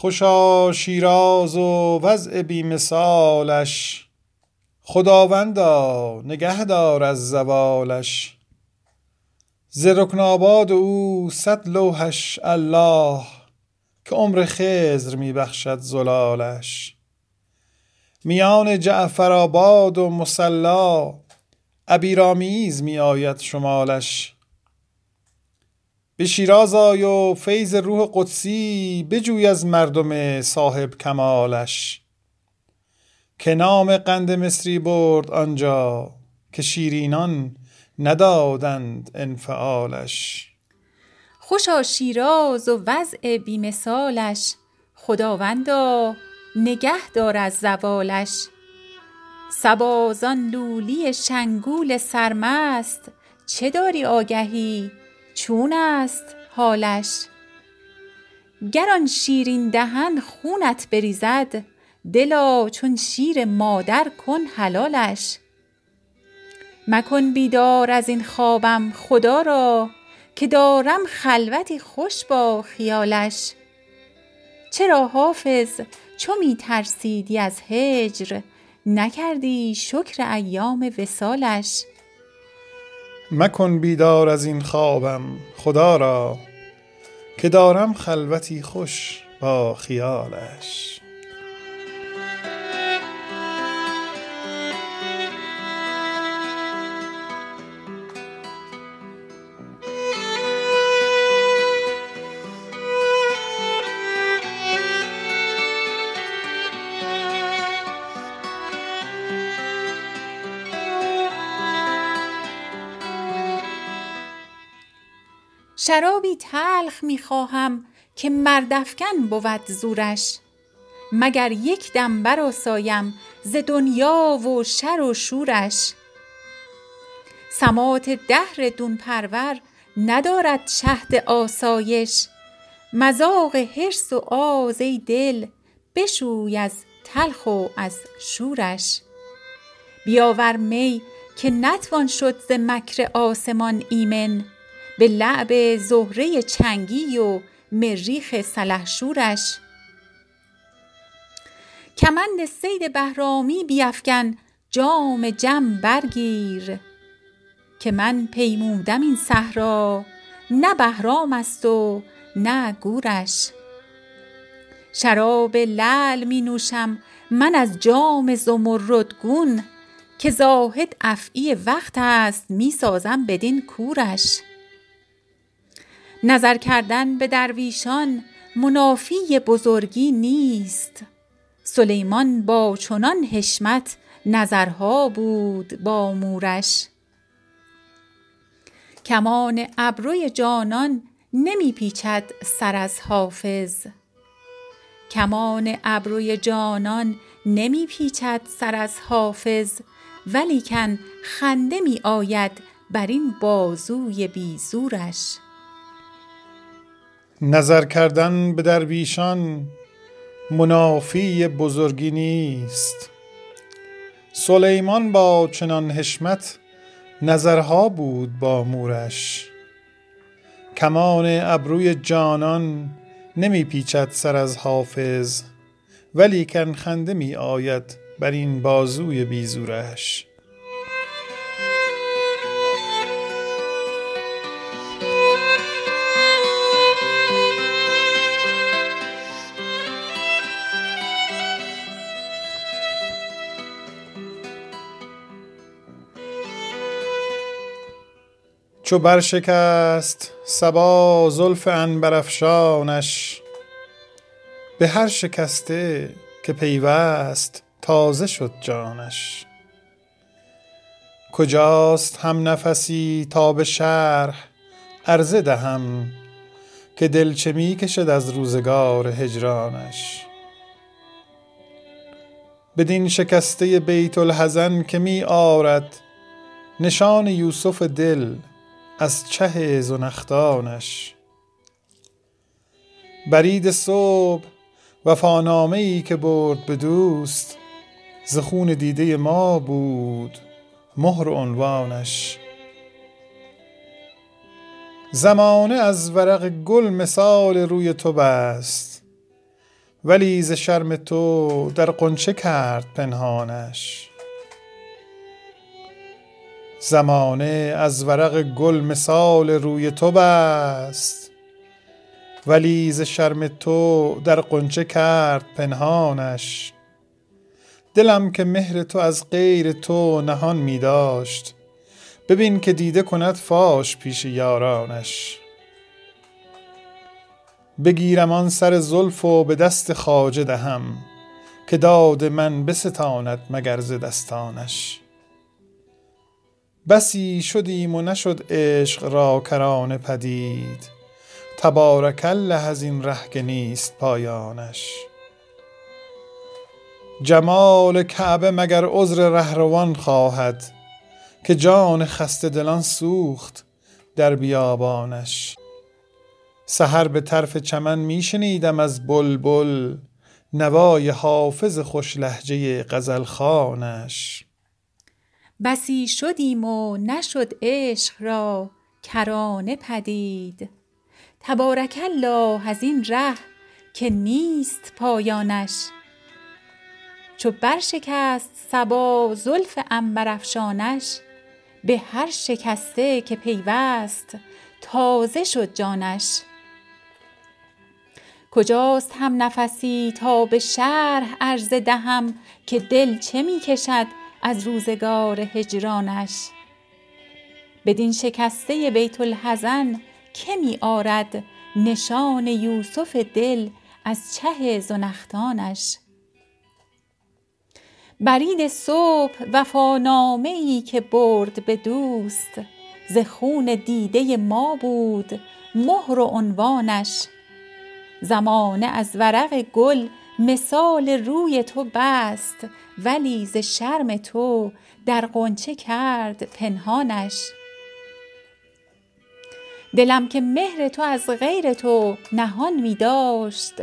خوشا شیراز و وضع بی مثالش. خداوندا نگهدار از زوالش. ز رکن آباد او صد لوحش الله که عمر خضر می بخشد زلالش. میان جعفرآباد و مصلا عبیرآمیز می آید شمالش. به شیراز آی و فیض روح قدسی بجوی از مردم صاحب کمالش. که نام قند مصری برد آنجا که شیرینان ندادند انفعالش. خوشا شیراز و وضع بیمثالش. خداوندا نگه دار از زوالش. صبا زان لولی شنگول سرمست چه داری آگهی؟ چون است حالش. گر آن شیرین دهن خونت بریزد دلا چون شیر مادر کن حلالش. مکن بیدار از این خوابم خدا را که دارم خلوتی خوش با خیالش. چرا حافظ چو می ترسیدی از هجر نکردی شکر ایام وصالش. مکن بیدار از این خوابم خدا را که دارم خلوتی خوش با خیالش. شرابی تلخ می خواهم که مردافکن بود زورش. مگر یک دم برآسایم ز دنیا و شر و شورش. سماط دهر دون پرور ندارد شهد آسایش. مذاق حرص و آز ای دل بشوی از تلخ و از شورش. بیاور می که نتوان شد ز مکر آسمان ایمن. به لعب زهره چنگی و مریخ سلحشورش. کمند صید بهرامی بیفکن جام جم برگیر. که من پیمودم این صحرا نه بهرام است و نه گورش. شراب لعل می نوشم من از جام زمردگون که زاهد افعی وقت است می سازم بدین کورش. نظر کردن به درویشان منافی بزرگی نیست. سلیمان با چنان حشمت نظرها بود با مورش. کمان ابروی جانان نمی پیچد سر از حافظ. ولیکن خنده می آید بر این بازوی بی زورش نظر کردن به درویشان منافی بزرگی نیست. سلیمان با چنان حشمت نظرها بود با مورش. کمان ابروی جانان نمی پیچد سر از حافظ ولیکن خنده می آید بر این بازوی بی چو برشکست صبا زلف عنبرافشانش به هر شکسته که پیوست تازه شد جانش. کجاست همنفسی تا به شرح عرضه دهم که دل چه می کشد از روزگار هجرانش. بدین شکسته بیت الحزن که می آرد نشان یوسف دل از چه زنخدانش؟ برید صبح وفانامه ای که برد به دوست ز دیده ما بود مهر و عنوانش. زمانه از ورق گل مثال روی تو بست ولی ز شرم تو در قنچه کرد پنهانش. زمانه از ورق گل مثال روی تو بست. ولی ز شرم تو در قنچه کرد پنهانش. دلم که مهر تو از غیر تو نهان می داشت. ببین که دیده کند فاش پیش یارانش. بگیرم آن سر زلف و به دست خواجه دهم که داد من بستاند مگر ز دستانش. بسی شدیم و نشد عشق را کرانه پدید. تبارک الله از این ره که نیست پایانش. جمال کعبه مگر عذر رهروان خواهد که جان خسته دلان سوخت در بیابانش. سحر به طرف چمن می شنیدم از بلبل نوای حافظ خوش لهجه غزل خانش بسی شدیم و نشد عشق را کرانه پدید تبارک الله از این ره که نیست پایانش چو برشکست صبا زلف عنبرافشانش به هر شکسته که پیوست تازه شد جانش. کجاست هم نفسی تا به شرح عرضه دهم که دل چه می کشد از روزگار هجرانش. بدین شکسته بیت الحزن که می آرد نشان یوسف دل از چه زنخدانش برید صبح وفانامه ای که برد به دوست ز خون دیده ما بود مهر و عنوانش. زمانه از ورق گل مثال روی تو بست ولی ز شرم تو در غنچه کرد پنهانش. دلم که مهر تو از غیر تو نهان می داشت.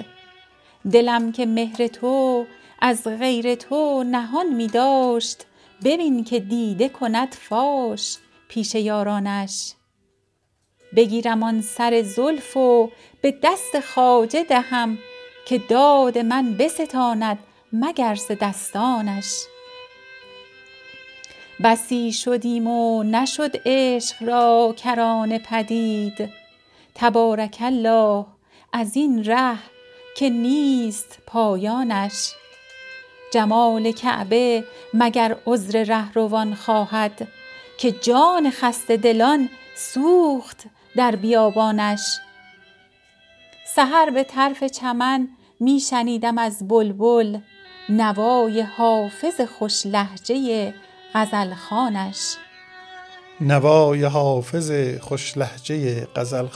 دلم که مهر تو از غیر تو نهان می داشت. ببین که دیده کند فاش پیش یارانش. بگیرم آن سر زلف و به دست خواجه دهم که داد من بستاند مگر ز دستانش. بسی شدیم و نشد عشق را کرانه پدید. تبارک الله از این ره که نیست پایانش. جمال کعبه مگر عذر رهروان خواهد که جان خسته دلان سوخت در بیابانش. سحر به طرف چمن می شنیدم از بلبل نوای حافظ خوش لهجه غزل خوانش نوای حافظ خوش لهجه غزل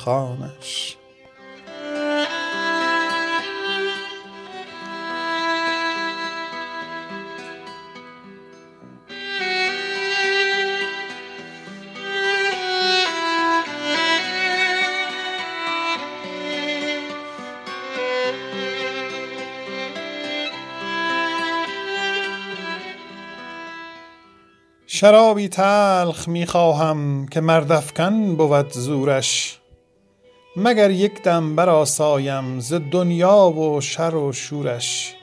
شرابی تلخ می خواهم که مردافکن بود زورش. مگر یک دم برآسایم ز دنیا و شر و شورش.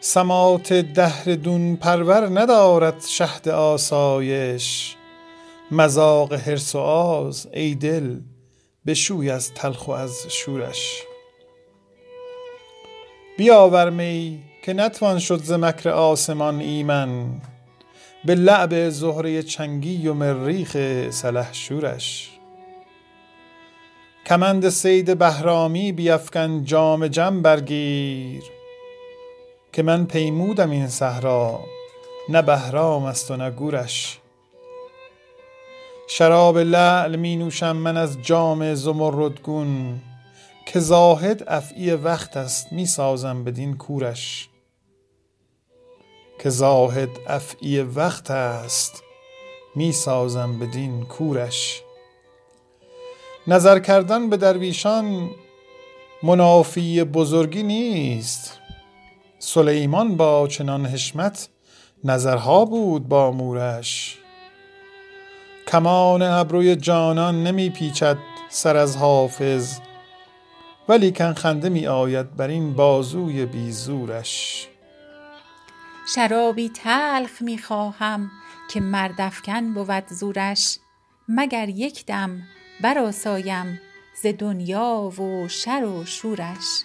سماط دهر دون پرور ندارد شهد آسایش. مذاق حرص و آز ای دل بشوی از تلخ و از شورش. بیاور می که نتوان شد ز مکر آسمان ایمن. به لعب زهره چنگی و مریخ سلحشورش کمند صید بهرامی بیفکن جام جم برگیر که من پیمودم این صحرا نه بهرام است و نه گورش. شراب لعل می نوشم من از جام زمردگون که زاهد افعی وقت است می سازم بدین کورش. که زاهد افعی وقت است می سازم بدین کورش. نظر کردن به درویشان منافی بزرگی نیست. سلیمان با چنان حشمت نظرها بود با مورش. کمان ابروی جانان نمی پیچد سر از حافظ ولیکن خنده می آید بر این بازوی بیزورش. شرابی تلخ می خواهم که مردفکن بود زورش مگر یک دم برآسایم ز دنیا و شر و شورش.